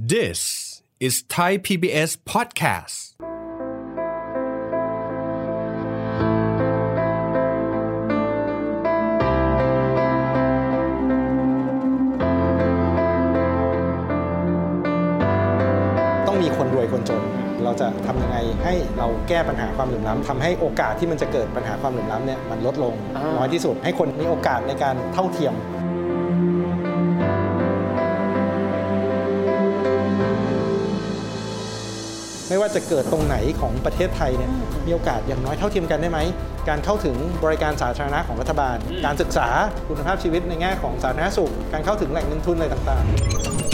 This is Thai PBS podcast. ต้องมีคนรวยคนจน เราจะทำยังไงให้เราแก้ปัญหาความเหลื่อมล้ำทำให้โอกาสที่มันจะเกิดปัญหาความเหลื่อมล้ำเนี่ยมันลดลงอ่าน้อยที่สุด ให้คนมีโอกาสในการเท่าเทียม ไม่ว่าจะเกิดตรงไหนของประเทศไทยเนี่ยมีโอกาสอย่างน้อยเท่าเทียมกันได้ไหม การเข้าถึงบริการสาธารณะของรัฐบาล การศึกษาคุณภาพชีวิตในแง่ของสาธารณสุข การเข้าถึงแหล่งเงินทุนอะไรต่างๆ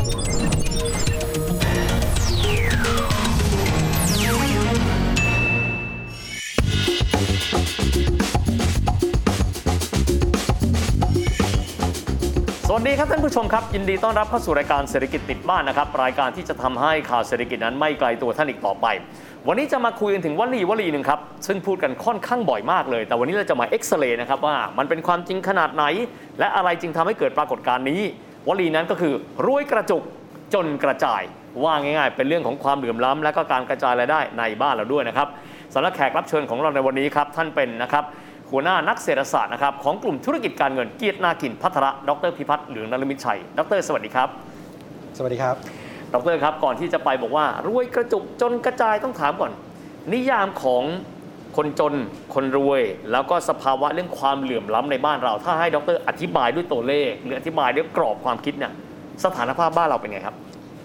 วัสดีครับท่านผู้ชมครับ ยินดีต้อนรับเข้าสู่รายการเศรษฐกิจติดบ้านนะครับ รายการที่จะทำให้ข่าวเศรษฐกิจนั้นไม่ไกลตัวท่านอีกต่อไป วันนี้จะมาคุยกันถึงวลีวลีหนึ่งครับ ซึ่งพูดกันค่อนข้างบ่อยมากเลย แต่วันนี้เราจะมาเอ็กซเรย์นะครับว่ามันเป็นความจริงขนาดไหน และอะไรจึงทำให้เกิดปรากฏการณ์นี้ วลีนั้นก็คือรวยกระจุกจนกระจายว่าง่าย ๆ เป็นเรื่องของความเหลื่อมล้ำและก็การกระจายรายได้ในบ้านเราด้วยนะครับสำหรับแขกรับเชิญของเราในวันนี้ครับท่านเป็นนะครับ หัวหน้านักเศรษฐศาสตร์นะครับของกลุ่มธุรกิจการเงินเกียรตินากินพัทระ ดรพิพัฒน์เหลืองนรมิตชัย ดร สวัสดีครับ สวัสดีครับ ดรครับ ก่อนที่จะไปบอกว่ารวยกระจุกจนกระจายต้องถามก่อน นิยามของคนจน คนรวย แล้วก็สภาวะเรื่องความเหลื่อมล้ำในบ้านเรา ถ้าให้ดรอธิบายด้วยตัวเลข หรืออธิบายด้วยกรอบความคิดเนี่ยสถานภาพบ้านเราเป็นไงครับ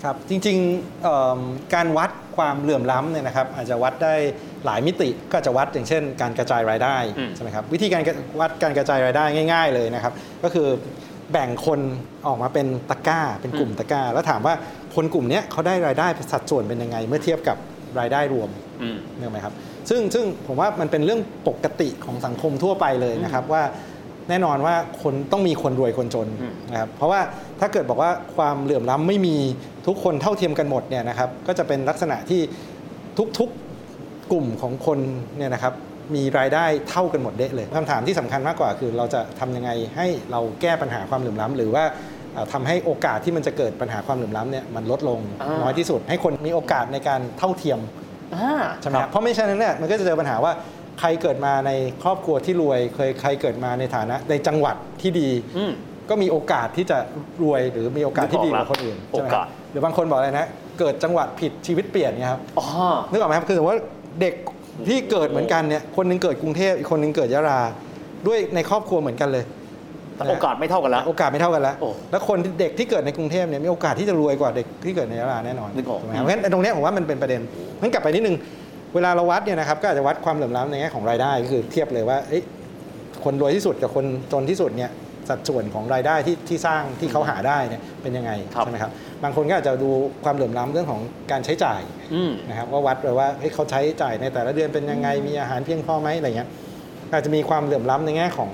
ครับจริงๆเอิ่มการวัดความเหลื่อมล้ำเนี่ยนะครับอาจจะวัดได้ หลายมิติก็อาจจะวัดอย่างเช่น การกระจายรายได้อืมใช่ไหมครับวิธีการวัดการกระจายรายได้ง่าย ๆเลยนะครับ ก็คือแบ่งคนออกมาเป็นตะกร้า เป็นกลุ่มตะกร้า แล้วถามว่าคนกลุ่มเนี้ยเขาได้รายได้สัดส่วนเป็นยังไง เมื่อเทียบกับรายได้รวมอืมนึกไหมครับซึ่งซึ่งผมว่ามันเป็นเรื่องปกติของสังคมทั่วไปเลยนะครับว่าแน่นอนว่าคนต้องมีคนรวยคนจนอืมนะครับเพราะว่าถ้าเกิดบอกว่าความเหลื่อมล้ำไม่มีทุกคนเท่าเทียมกันหมดเนี่ยนะครับก็จะเป็นลักษณะที่ทุกๆ กลุ่มของคนเนี่ยนะครับมีรายได้เท่ากันหมดเดะเลยคำถามที่สำคัญมากกว่าคือ เราจะทำยังไงให้เราแก้ปัญหาความเหลื่อมล้ำหรือว่าเอ่อทำให้โอกาสที่มันจะเกิดปัญหาความเหลื่อมล้ำเนี่ยมันลดลงอ่าน้อยที่สุด ให้คนมีโอกาสในการเท่าเทียมอ่าใช่ไหมครับเพราะไม่ใช่นั้นเนี่ยมันก็จะเจอปัญหาว่าใครเกิดมาในครอบครัวที่รวย เคยใครเกิดมาในฐานะในจังหวัดที่ดีอืมก็มีโอกาสที่จะรวยหรือมีโอกาสที่ดีกว่าคนอื่นใช่ไหมคโอรักาบสหรือบางคนบอกอะไรนะ เกิดจังหวัดผิดชีวิตเปลี่ยนเนี่ยครับอ๋อนึกออกไหมครับคือสมมติว่า เด็กที่เกิดเหมือนกันเนี่ยคนหนึงเกิดกรุงเทพอีกคนหนึงเกิดยะลาด้วยในครอบครัวเหมือนกันเลยแต่โอกาสไม่เท่ากันแล้วโอกาสไม่เท่ากันแล้วโอ้แล้วคนที่เด็กที่เกิดในกรุงเทพเนี่ยมีโอกาสที่จะรวยกว่าเด็กที่เกิดในยะลาแน่นอนนึกออกถูกไหมครับเพราะฉะนั้นตรงเนี้ยผมว่ามันเป็นประเด็นงั้นกลับไปนิดนึงเวลาเราวัดเนี่ยนะครับก็อาจจะวัดความเหลื่อมล้ำในแง่ของรายได้ก็คือเทียบเลยว่าเอ้ยคนรวยที่สุดกับคนจนที่สุดเนี่ย สัดส่วนของรายได้ที่ที่สร้างที่เขาหาได้เนี่ยเป็นยังไงครับใช่ไหมครับบางคนก็อาจจะดูความเหลื่อมล้ำเรื่องของการใช้จ่ายอืมนะครับว่าวัดเลยว่าเฮ้ยเขาใช้จ่ายในแต่ละเดือนเป็นยังไงมีอาหารเพียงพอไหมอะไรเงี้ยอาจจะมีความเหลื่อมล้ำในแง่ของ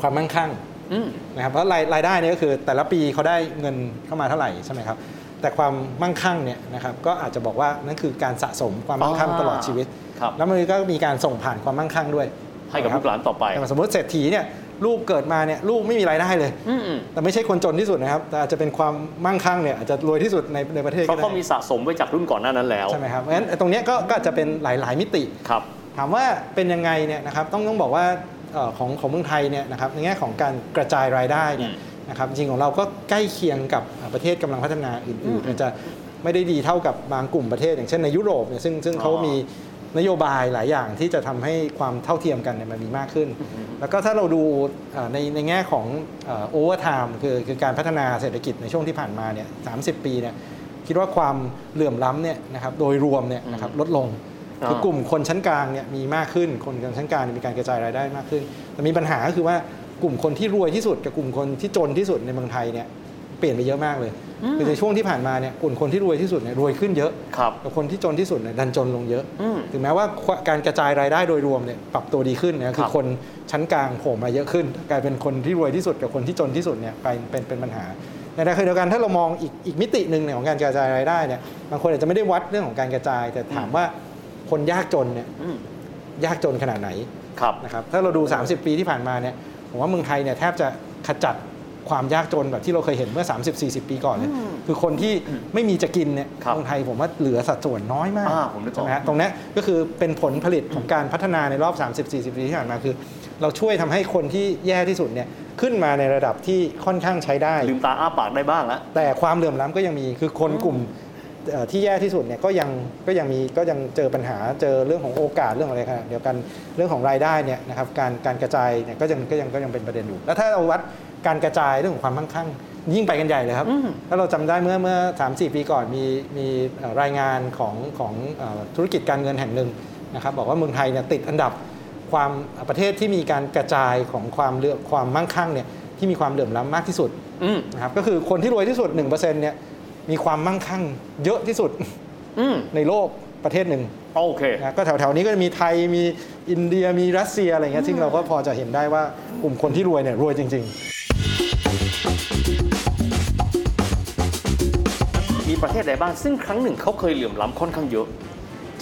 ความมั่งคั่งอืมนะครับเพราะรายรายได้เนี่ยก็คือแต่ละปีเขาได้เงินเข้ามาเท่าไหร่ใช่ไหมครับแต่ความมั่งคั่งเนี่ยนะครับก็อาจจะบอกว่านั่นคือการสะสมความมั่งคั่งอ่าตลอดชีวิตครับแล้วมันก็มีการส่งผ่านความมั่งคั่งด้วยให้กับลูกหลานต่อไปอย่างสมมติเศรษฐีเนี่ย ลูกเกิดมาเนี่ยลูกไม่มีรายได้เลยอืมอืมแต่ไม่ใช่คนจนที่สุดนะครับ แต่อาจจะเป็นความมั่งคั่งเนี่ยอาจจะรวยที่สุดในในประเทศเพก็ราะได้เขามีสะสมไว้จากรุ่นก่อนหน้านั้นแล้ว ใช่ไหมครับเพราะฉะนั้นตรงเนี้ยก็ก็อาจจะเป็นหลาย ๆ มิติครับถามว่าเป็นยังไงเนี่ยนะครับต้องต้องบอกว่าเอ่อของของเมืองไทยเนี่ยนะครับในแง่ของการกระจายรายได้เนี่ยอืมนะครับจริงของเราก็ใกล้เคียงกับประเทศกำลังพัฒนาอื่นๆอาจจะไม่ได้ดีเท่ากับบางกลุ่มประเทศ อย่างเช่นในยุโรปเนี่ยซึ่งซึ่งเขามี นโยบายหลายอย่างที่จะทำให้ความเท่าเทียมกันเนี่ยมันมีมากขึ้น แล้วก็ถ้าเราดูเอ่อในในแง่ของ over time คือคือการพัฒนาเศรษฐกิจในช่วงที่ผ่านมาเนี่ยสามสิบปีเนี่ยคิดว่าความเหลื่อมล้ำเนี่ยนะครับโดยรวมเนี่ยนะครับลดลงอ่าคือกลุ่มคนชั้นกลางเนี่ยมีมากขึ้น คนชั้นกลางมีการกระจายรายได้มากขึ้น แต่มีปัญหาก็คือว่ากลุ่มคนที่รวยที่สุดกับกลุ่มคนที่จนที่สุดในเมืองไทยเนี่ยเปลี่ยนไปเยอะมากเลย คือในช่วงที่ผ่านมาเนี่ยกลุ่มคนที่รวยที่สุดเนี่ยรวยขึ้นเยอะครับแต่คนที่จนที่สุดเนี่ยดันจนลงเยอะอืมถึงแม้ว่าการกระจายรายได้โดยรวมเนี่ยปรับตัวดีขึ้นนะคืคอรับคนชั้นกลางโผล่มาเยอะขึ้น กลายเป็นคนที่รวยที่สุดกับคนที่จนที่สุดเนี่ยไปเป็นเป็นปัญหาในขณะเดียวกันถ้าเรามองอีกอีกมิติหนึ่งเนี่ยของการกระจายรายได้เนี่ยบางคนอาจจะไม่ได้วัดเรื่องของการกระจาย แต่ถามว่าคนยากจนเนี่ยอืมยากจนขนาดไหนครับนะครับถ้าเราดู 30 ปีที่ผ่านมาเนี่ยผมว่าเมืองไทยเนี่ยแทบจะขจัด ความยากจนแบบที่เราเคยเห็นเมื่อ 30-40 ปีก่อนเลยคือคนที่ไม่มีจะกินเนี่ยครับเมืองไทยผมว่าเหลือสัดส่วนน้อยมากอ่าผมนึกออกใช่ไหมฮะตรงเนี้ยก็คือเป็นผลผลิตของการพัฒนาในรอบ 30-40 ปีที่ผ่านมาคือ เราช่วยทำให้คนที่แย่ที่สุดเนี่ยขึ้นมาในระดับที่ค่อนข้างใช้ได้ลืมตาอ้าปากได้บ้างแล้วแต่ความเหลื่อมล้ำก็ยังมีคือคนกลุ่มเอ่อที่แย่ที่สุดเนี่ยก็ยังก็ยังมีก็ยังเจอปัญหาเจอเรื่องของโอกาสเรื่องอะไรครับเดียวกันเรื่องของรายได้เนี่ยนะครับการการกระจายเนี่ยก็ยังก็ยังก็ยังเป็นประเด็นอยู่ แล้วถ้าเราวัด การกระจายเรื่องของความมั่งคั่ง ยิ่งไปกันใหญ่เลยครับอืมถ้าเราจำได้เมื่อเมื่อสามสี่ปีก่อนมีมีเอ่อรายงานของของเอ่อธุรกิจการเงินแห่งหนึ่งนะครับบอกว่าเมืองไทยเนี่ยติดอันดับความประเทศที่มีการกระจายของความเลือกความมั่งคั่งเนี่ยที่มีความเหลื่อมล้ำมากที่สุดอืมนะครับก็คือคนที่รวยที่สุด1%เนี่ยมีความมั่งคั่งเยอะที่สุดอืมในโลกประเทศหนึ่งโอเคนะก็แถวๆนี้ก็จะมีไทยมีอินเดียมีรัสเซียอะไรเงี้ยซึ่งเราก็พอจะเห็นได้ว่ากลุ่มคนที่รวยเนี่ยรวยจริงมี ประเทศใดบ้างซึ่งครั้งหนึ่งเขาเคยเหลื่อมล้ำค่อนข้างเยอะ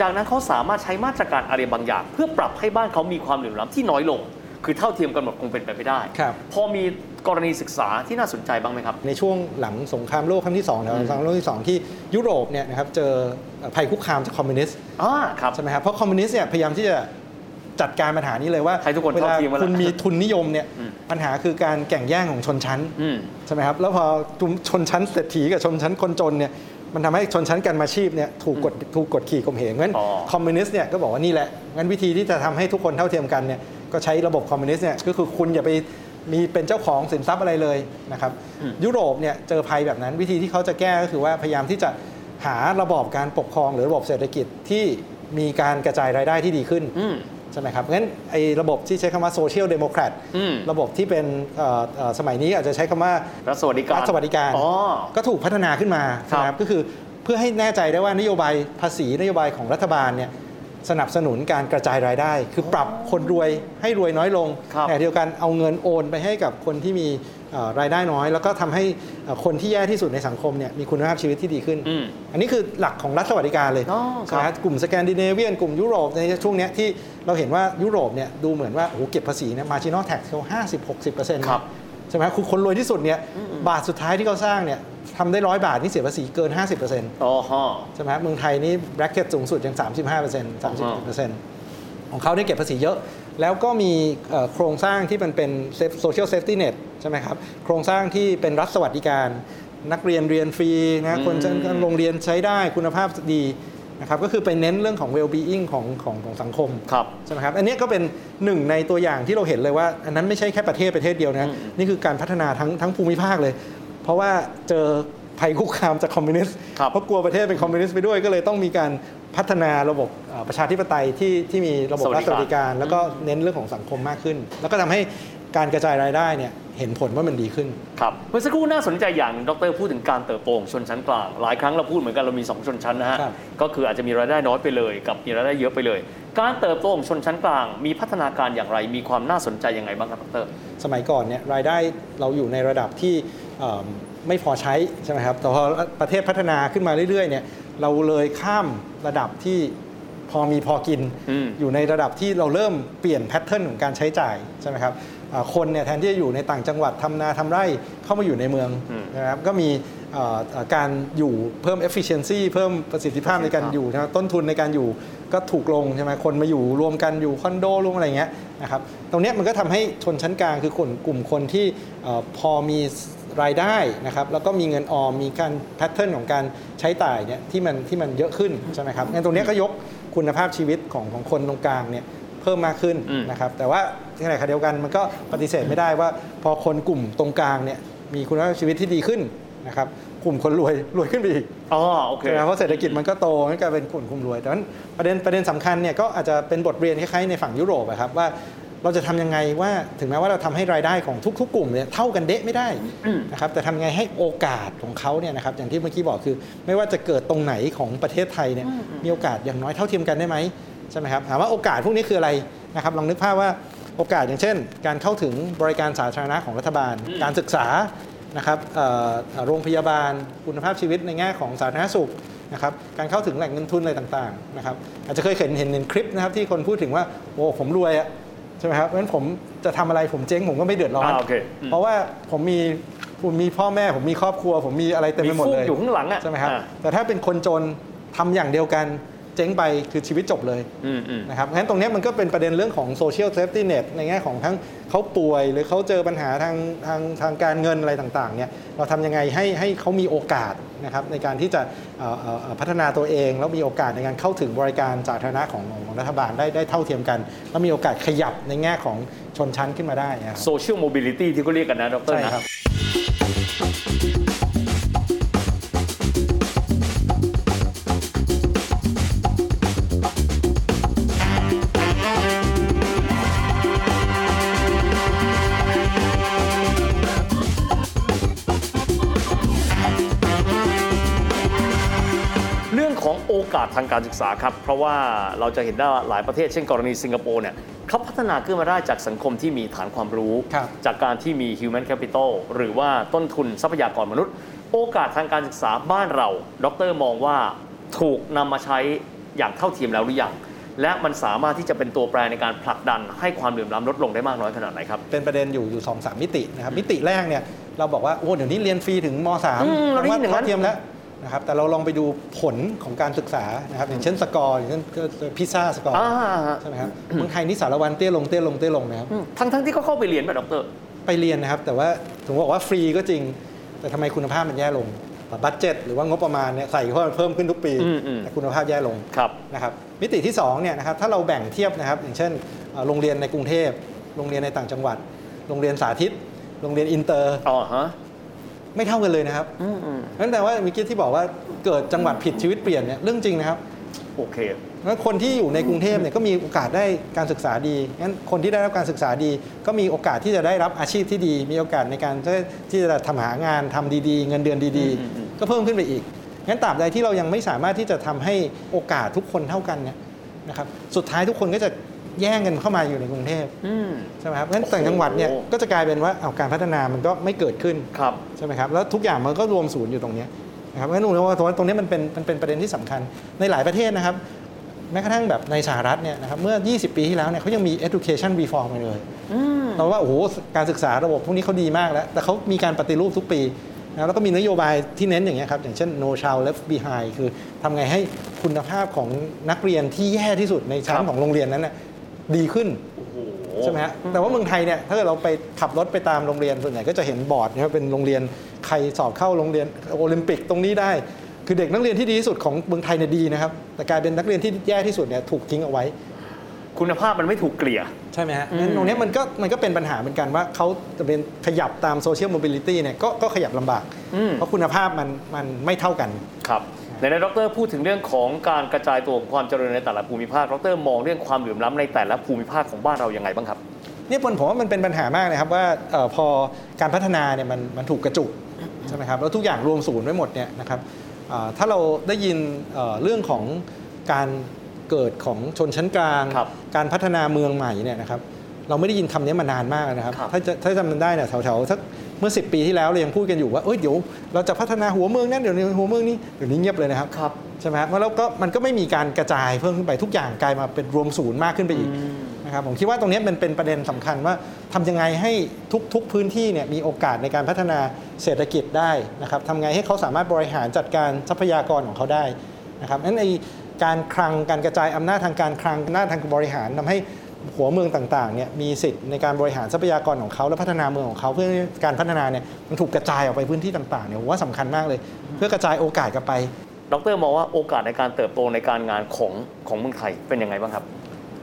จากนั้นเขาสามารถใช้มาตรการอะไรบางอย่าง เพื่อปรับให้บ้านเขามีความเหลื่อมล้ำที่น้อยลง คือเท่าเทียมกันหมดคงเป็นไปไม่ได้ครับพอมีกรณีศึกษาที่น่าสนใจบ้างไหมครับๆในช่วงหลังสงครามโลกครั้งที่2แล้วสงครามโลกที่ 2 ที่ยุโรปเนี่ยนะครับเจอภัยคุกคามจากคอมมิวนิสต์อ่าครับใช่ไหมครับเพราะคอมมิวนิสต์เนี่ยพยายามที่จะ จัดการปัญหานี้เลยว่าให้ทุกคนเวลาเท่าเทียมกันคุณมีทุนนิยมเนี่ยอืมปัญหาคือการแข่งแย่งของชนชั้นอืมใช่ไหมครับแล้วพอชนชั้นเศรษฐีกับชนชั้นคนจนเนี่ยมันทำให้ชนชั้นกรรมาชีพเนี่ยถูกกดถูกกดขี่ข่มเหงงั้นอ๋อคอมมิวนิสต์เนี่ยก็บอกว่านี่แหละงั้นวิธีที่จะทำให้ทุกคนเท่าเทียมกันเนี่ยก็ใช้ระบบคอมมิวนิสต์เนี่ยก็คือคุณอย่าไปมีเป็นเจ้าของสินทรัพย์อะไรเลยนะครับยุโรปเนี่ยเจอภัยแบบนั้นวิธีที่เขาจะแก้ก็คือว่าพยายามที่จะหาระบอบการปกครองหรือระบบเศรษฐกิจที่มีการกระจายรายได้ที่ดีขึ้นอืม ใช่ไหมครับงั้นไอ้ระบบที่ใช้คำว่า social democrat อืมระบบที่เป็นเอ่อเอ่อสมัยนี้อาจจะใช้คำว่ารัฐสวัสดิการรัฐสวัสดิการอ๋อก็ถูกพัฒนาขึ้นมาครับนะครับก็คือเพื่อให้แน่ใจได้ว่านโยบายภาษีนโยบายของรัฐบาลเนี่ยสนับสนุนการกระจายรายได้ คือปรับคนรวยให้รวยน้อยลงครับขณะเดียวกันเอาเงินโอนไปให้กับคนที่มีเอ่อ รายได้น้อย แล้วก็ทำให้เอ่อคนที่แย่ที่สุดในสังคมเนี่ยมีคุณภาพชีวิตที่ดีขึ้นอืมอันนี้คือหลักของรัฐสวัสดิการเลยอ๋อครับนะกลุ่มสแกนดิเนเวียนกลุ่มยุโรปในช่วงเนี้ยที่เราเห็นว่ายุโรปเนี่ยดูเหมือนว่าโอ้โหเก็บภาษีเนี่ย marginal tax เขาห้าสิบหกสิบเปอร์เซ็นต์ครับใช่ไหมคือคนรวยที่สุดเนี่ยบาทสุดท้ายที่เขาสร้างเนี่ยทำได้ร้อยบาทนี่เสียภาษีเกิน 50%เอ๋อฮะใช่ไหมเมืองไทยนี่ bracket สูงสุดยัง 35% 31%ของเขาได้เก็บภาษีเยอะ แล้วก็มีเอ่อโครงสร้างที่มันเป็น social safety net ใช่ไหมครับโครงสร้างที่เป็นรัฐสวัสดิการ นักเรียนเรียนฟรีนะคนจะโรงเรียนใช้ได้คุณภาพดีนะครับก็คือไปเน้นเรื่องของ well-being ของของของสังคมครับใช่ไหมครับอันนี้ก็เป็นหนึ่งในตัวอย่างที่เราเห็นเลยว่า อันนั้นไม่ใช่แค่ประเทศประเทศเดียวนะนี่คือการพัฒนาทั้งทั้งภูมิภาคเลย เพราะว่าเจอภัยคุกคามจากคอมมิวนิสต์ครับเพราะกลัวประเทศเป็นคอมมิวนิสต์ไปด้วยก็เลยต้องมีการพัฒนาระบบเอ่อประชาธิปไตยที่ที่มีระบบรัฐสวัสดิการ แล้วก็เน้นเรื่องของสังคมมากขึ้น แล้วก็ทำให้การกระจายรายได้เนี่ย เห็นผลว่ามันดีขึ้น ครับ เมื่อสักครู่น่าสนใจอย่างหนึ่งดรพูดถึงการเติบโตของชนชั้นกลาง หลายครั้งเราพูดเหมือนกันเรามี 2 ชนชั้นนะฮะ ครับ ก็คืออาจจะมีรายได้น้อยไปเลย กับมีรายได้เยอะไปเลย การเติบโตของชนชั้นกลาง มีพัฒนาการอย่างไร มีความน่าสนใจยังไงบ้างครับดร สมัยก่อนเนี่ยรายได้เราอยู่ในระดับที่เอ่อไม่พอใช้ใช่ไหมครับแต่พอประเทศพัฒนาขึ้นมาเรื่อยๆเนี่ยเราเลยข้ามระดับที่พอมีพอกินอืมอยู่ในระดับที่เราเริ่มเปลี่ยนแพทเทิร์นของการใช้จ่ายใช่ไหมครับอ่า คนเนี่ยแทนที่จะอยู่ในต่างจังหวัดทำนาทำไร่เข้ามาอยู่ในเมืองอืมนะครับก็มีเอ่อเอ่อการอยู่เพิ่ม efficiency เพิ่มประสิทธิภาพในการอยู่นะครับต้นทุนในการอยู่ก็ถูกลงใช่ไหมคนมาอยู่รวมกันอยู่คอนโดรวมอะไรเงี้ยนะครับตรงเนี้ยมันก็ทำให้ชนชั้นกลางคือกลุ่มกลุ่มคนที่เอ่อพอมีรายได้นะครับแล้วก็มีเงินออมมีการแพทเทิร์นของการใช้จ่ายเนี่ยที่มันที่มันเยอะขึ้นใช่ไหมครับงั้นตรงเนี้ยก็ยกคุณภาพชีวิตของของคนตรงกลางเนี่ย เพิ่มมากขึ้นอืมนะครับแต่ว่าในขณะเดียวกันมันก็ปฏิเสธไม่ได้ว่า พอคนกลุ่มตรงกลางเนี่ยมีคุณภาพชีวิตที่ดีขึ้นนะครับกลุ่มคนรวยรวยขึ้นไปอีกอ๋อโอเคใช่ไหมเพราะเศรษฐกิจมันก็โตมันก็เป็นกลุ่มกลุ่มรวยแต่ว่าประเด็นประเด็นสำคัญเนี่ยก็อาจจะเป็นบทเรียนคล้ายๆในฝั่งยุโรปอะครับว่าเราจะทำยังไงว่าถึงแม้ว่าเราทำให้รายได้ของทุก ๆ กลุ่มเนี่ยเท่ากันเดะไม่ได้นะครับแต่ทำยังไงให้โอกาสของเขาเนี่ยนะครับอย่างที่เมื่อกี้บอกคือ ไม่ว่าจะเกิดตรงไหนของประเทศไทยเนี่ยมีโอกาสอย่างน้อยเท่าเทียมกันได้ไหม ใช่ไหมครับถามว่าโอกาสพวกนี้คืออะไรนะครับลองนึกภาพว่าโอกาสอย่างเช่น การเข้าถึงบริการสาธารณะของรัฐบาล การศึกษานะครับเอ่อเอ่อโรงพยาบาลคุณภาพชีวิตในแง่ของสาธารณสุขนะครับการเข้าถึงแหล่งเงินทุนอะไรต่างๆนะครับอาจจะเคยเห็นเห็นเห็นคลิปนะครับที่คนพูดถึงว่าโอ้ผมรวยอะใช่ไหมครับเพราะฉะนั้นผมจะทำอะไรผมเจ๊งผมก็ไม่เดือดร้อนอ่าโอเคอืมเพราะว่าผมมีคุณมีพ่อแม่ผมมีครอบครัว ผมมีอะไรเต็มมีไปหมดฟูกเลยอยู่ข้างหลังอะใช่ไหมครับอ่าแต่ถ้าเป็นคนจนทำอย่างเดียวกัน เจ๊งไปคือชีวิตจบเลยอืมอืมนะครับงั้นตรงเนี้ยมันก็เป็นประเด็นเรื่องของ social safety net ในแง่ของทั้งเขาป่วย หรือเขาเจอปัญหาทางทางทางการเงินอะไรต่างๆเนี่ยเราทำยังไงให้ให้เขามีโอกาสนะครับในการที่จะเอ่อเอ่อเอ่อพัฒนาตัวเอง แล้วมีโอกาสในการเข้าถึงบริการสาธารณะของของรัฐบาลได้ได้เท่าเทียมกัน แล้วมีโอกาสขยับในแง่ของชนชั้นขึ้นมาได้นะครับ social mobility ที่เขาเรียกกันนะดรใช่นะครับ ของโอกาสทางการศึกษาครับ เพราะว่าเราจะเห็นได้ว่าหลายประเทศเช่นกรณีสิงคโปร์เนี่ยเขาพัฒนาขึ้นมาได้จากสังคมที่มีฐานความรู้ครับจากการที่มี human capital หรือว่าต้นทุนทรัพยากรมนุษย์ โอกาสทางการศึกษาบ้านเรา ดรมองว่าถูกนำมาใช้อย่างเท่าเทียมแล้วหรือยังและมันสามารถที่จะเป็นตัวแปรในการผลักดันให้ความเหลื่อมล้ำลดลงได้มากน้อยขนาดไหนครับ เป็นประเด็นอยู่อยู่สองสามมิตินะครับมิติแรกเนี่ยเราบอกว่าโอ้เดี๋ยวนี้เรียนฟรีถึงมอืม .3 เราได้ยินอย่างนั้นเท่าเทียมแล้ว นะครับแต่เราลองไปดูผลของการศึกษานะครับอย่างเช่นสกอร์อย่างเช่น PISA score อ่าฮะ ใช่ไหมครับเมืองไทยนี่สาละวันเตี้ยลงเตี้ยลงเตี้ยลงนะครับอืมทั้งทั้งที่เขาเข้าไปเรียนแบบดรไปเรียนนะครับ แต่ว่าถึงบอกว่าฟรีก็จริง แต่ทำไมคุณภาพมันแย่ลง budget หรือว่างบประมาณเนี่ยใส่เข้ามาเพิ่มขึ้นทุกปี อืมอืม แต่คุณภาพแย่ลง ครับ นะครับมิติที่2เนี่ยนะครับถ้าเราแบ่งเทียบนะครับอย่างเช่นเอ่อโรงเรียนในกรุงเทพ โรงเรียนในต่างจังหวัด โรงเรียนสาธิต โรงเรียนอินเตอร์ อ๋อฮะ ไม่เท่ากันเลยนะครับอืมอืมนั่นแปลว่าเมื่อกี้ที่บอกว่าเกิดจังหวัดผิดชีวิตเปลี่ยนเนี่ยเรื่องจริงนะครับโอเคแล้วคนที่อยู่ในกรุงเทพเนี่ยก็มีโอกาสได้การศึกษาดีงั้นคนที่ได้รับการศึกษาดี ก็มีโอกาสที่จะได้รับอาชีพที่ดี มีโอกาสในการที่จะทำหางานทำดีๆ เงินเดือนดีอืมอืมๆก็เพิ่มขึ้นไปอีกงั้นตราบใดที่เรายังไม่สามารถที่จะทำให้โอกาสทุกคนเท่ากันเนี่ยนะครับสุดท้ายทุกคนก็จะ แย่งกันเข้ามาอยู่ในกรุงเทพอืมใช่ไหมครับงั้นต่างจังหวัดเนี่ยโอ้โหก็จะกลายเป็นว่าเอาการพัฒนามันก็ไม่เกิดขึ้นครับใช่ไหมครับแล้วทุกอย่างมันก็รวมศูนย์อยู่ตรงเนี้ยนะครับงั้นหนูว่าตรงนี้ตรงนี้มันเป็นมันเป็นประเด็นที่สำคัญในหลายประเทศนะครับแม้กระทั่งแบบในสหรัฐเนี่ยนะครับเมื่อ 20 ปีที่แล้วเนี่ยเขายังมี education reform ไปเลยอืมเราว่าโอ้โหการศึกษาระบบพวกนี้เขาดีมากแล้ว แต่เขามีการปฏิรูปทุกปีนะแล้วก็มีนโยบายที่เน้นอย่างเงี้ยครับ อย่างเช่น no child left behind คือทำไงให้คุณภาพของนักเรียนที่แย่ที่สุดในชั้ครันบของโรงเรียนนั้นน่ะ ดีขึ้นโอ้โหใช่ไหมฮะแต่ว่าเมืองไทยเนี่ยถ้าเกิดเราไปขับรถไปตามโรงเรียนส่วนใหญ่ก็จะเห็นบอร์ดนะครับเป็นโรงเรียนใครสอบเข้าโรงเรียนโอลิมปิกตรงนี้ได้ คือเด็กนักเรียนที่ดีที่สุดของเมืองไทยเนี่ยดีนะครับแต่กลายเป็นนักเรียนที่แย่ที่สุดเนี่ยถูกทิ้งเอาไว้ คุณภาพมันไม่ถูกเกลี่ยใช่ไหมฮะอืมงั้นตรงเนี้ยมันก็มันก็เป็นปัญหาเหมือนกันว่าเขาจะเป็นขยับตาม social mobility เนี่ยก็ก็ขยับลำบากอืมเพราะคุณภาพมันมันไม่เท่ากันครับ ในในดรพูดถึงเรื่องของการกระจายตัวของความเจริญในแต่ละภูมิภาคดรมองเรื่องความเหลื่อมล้ำในแต่ละภูมิภาคของบ้านเรายังไงบ้างครับเนี่ยผมผมว่ามันเป็นปัญหามากเลยครับว่าเออพอการพัฒนาเนี่ยมันมันถูกกระจุกใช่ไหมครับแล้วทุกอย่างรวมศูนย์ไว้หมดเนี่ยนะครับเอ่อถ้าเราได้ยินเอ่อเรื่องของการเกิดของชนชั้นกลางครับการพัฒนาเมืองใหม่เนี่ยนะครับเราไม่ได้ยินคำนี้มานานมากแล้วนะครับครับ ถ้าจะถ้าจำมันได้เนี่ยแถวๆสัก เมื่อ 10 ปีที่แล้วเรายังพูดกันอยู่ว่าเอ้ยเดี๋ยวเราจะพัฒนาหัวเมืองนั้นเดี๋ยวนี้หัวเมืองนี้เดี๋ยวนี้เงียบเลยนะครับครับใช่ไหมครับแล้วก็มันก็ไม่มีการกระจายเพิ่มขึ้นไปทุกอย่างกลายมาเป็นรวมศูนย์มากขึ้นไปอีกนะครับผมคิดว่าตรงนี้มันเป็นประเด็นสำคัญว่าทำยังไงให้ทุกๆพื้นที่เนี่ยมีโอกาสในการพัฒนาเศรษฐกิจได้นะครับทำไงให้เขาสามารถบริหารจัดการทรัพยากรของเขาได้นะครับนั้นในการคลังการกระจายอำนาจทางการคลังอำนาจทางบริหารทำให้ หัวเมืองต่างๆเนี่ยมีสิทธิ์ในการบริหารทรัพยากรของเขาและพัฒนาเมืองของเขาเพื่อให้การพัฒนาเนี่ยมันถูกกระจายออกไปพื้นที่ต่างๆเนี่ยผมว่าสำคัญมากเลย เพื่อกระจายโอกาสกลับไป ดรมองว่าโอกาสในการเติบโตในการงานของของเมืองไทยเป็นยังไงบ้างครับ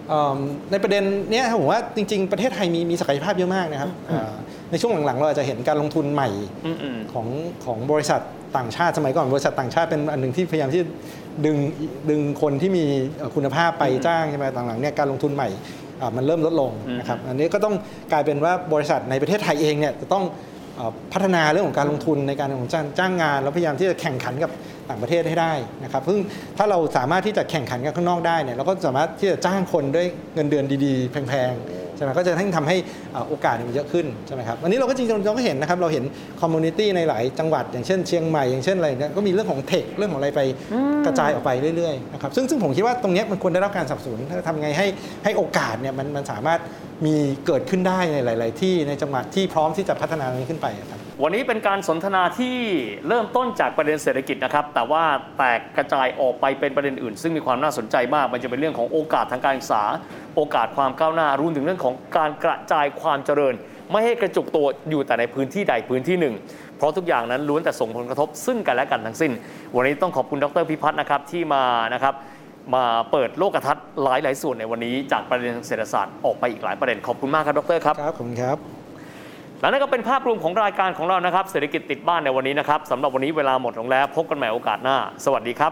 เอิ่มในประเด็นเนี้ยผมว่าจริง ๆ ประเทศไทยมีมีศักยภาพเยอะมากนะครับเอ่อในช่วงหลังๆ เราอาจจะเห็นการลงทุนใหม่อืมอืมของของบริษัทต่างชาติสมัยก่อนบริษัทต่างชาติเป็นอันหนึ่งที่พยายามที่ดึงดึงคนที่มีเอ่อคุณภาพไปจ้างใช่ไหมหลังๆเนี่ยการลงทุนใหม่อ่า มันเริ่มลดลงอืมนะครับอันนี้ก็ต้องกลายเป็นว่าบริษัทในประเทศไทยเองเนี่ยจะต้องเอ่อพัฒนาเรื่องของการลงทุนในการของจ้างจ้างงาน แล้วพยายามที่จะแข่งขันกับต่างประเทศให้ได้นะครับซึ่งถ้าเราสามารถที่จะแข่งขันกันข้างนอกได้เนี่ยเราก็สามารถที่จะจ้างคนด้วยเงินเดือนดีๆ แพงๆใช่ไหมก็จะทำให้เอ่อโอกาสเนี่ยมันเยอะขึ้นใช่ไหมครับวันนี้เราก็จริงๆเราก็เห็นนะครับเราเห็น community ในหลายจังหวัด อย่างเช่นเชียงใหม่อย่างเช่นอะไรเนี่ยก็มีเรื่องของ tech เรื่องของอะไรไปกระจายออกไปเรื่อยๆนะครับซึ่งซึ่งผมคิดว่าตรงเนี้ยมันควรได้รับการสนับสนุนถ้าทำไงให้ให้โอกาสเนี่ยมันมันสามารถมีเกิดขึ้นได้ในหลาย ๆ ที่ในจังหวัดที่พร้อมที่จะพัฒนาตรงนี้ขึ้นไปอะครับ วันนี้เป็นการสนทนาที่เริ่มต้นจากประเด็นเศรษฐกิจนะครับ แต่ว่าแตกกระจายออกไปเป็นประเด็นอื่น ซึ่งมีความน่าสนใจมาก มันจะเป็นเรื่องของโอกาสทางการศึกษา โอกาสความก้าวหน้ารวมถึงเรื่องของการกระจายความเจริญ ไม่ให้กระจุกตัวอยู่แต่ในพื้นที่ใดพื้นที่หนึ่ง เพราะทุกอย่างนั้นล้วนแต่ส่งผลกระทบซึ่งกันและกันทั้งสิ้น วันนี้ต้องขอบคุณดรพิพัฒน์นะครับที่มานะครับมาเปิดโลกทัศน์หลายหลายๆส่วนในวันนี้ จากประเด็นเศรษฐศาสตร์ออกไปอีกหลายประเด็นขอบคุณมากครับดรครับครับขอบคุณครับ และนั่นก็เป็นภาพรวมของรายการของเรานะครับเศรษฐกิจติดบ้านในวันนี้นะครับสำหรับวันนี้เวลาหมดลงแล้ว พบกันใหม่โอกาสหน้า สวัสดีครับ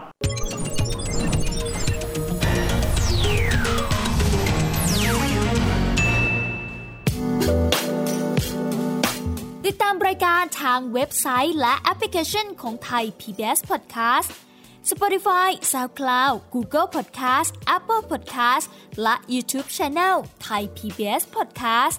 ติดตามรายการทางเว็บไซต์และแอปพลิเคชันของไทย PBS Podcast Spotify SoundCloud Google Podcast Apple Podcast และ YouTube Channel Thai PBS Podcast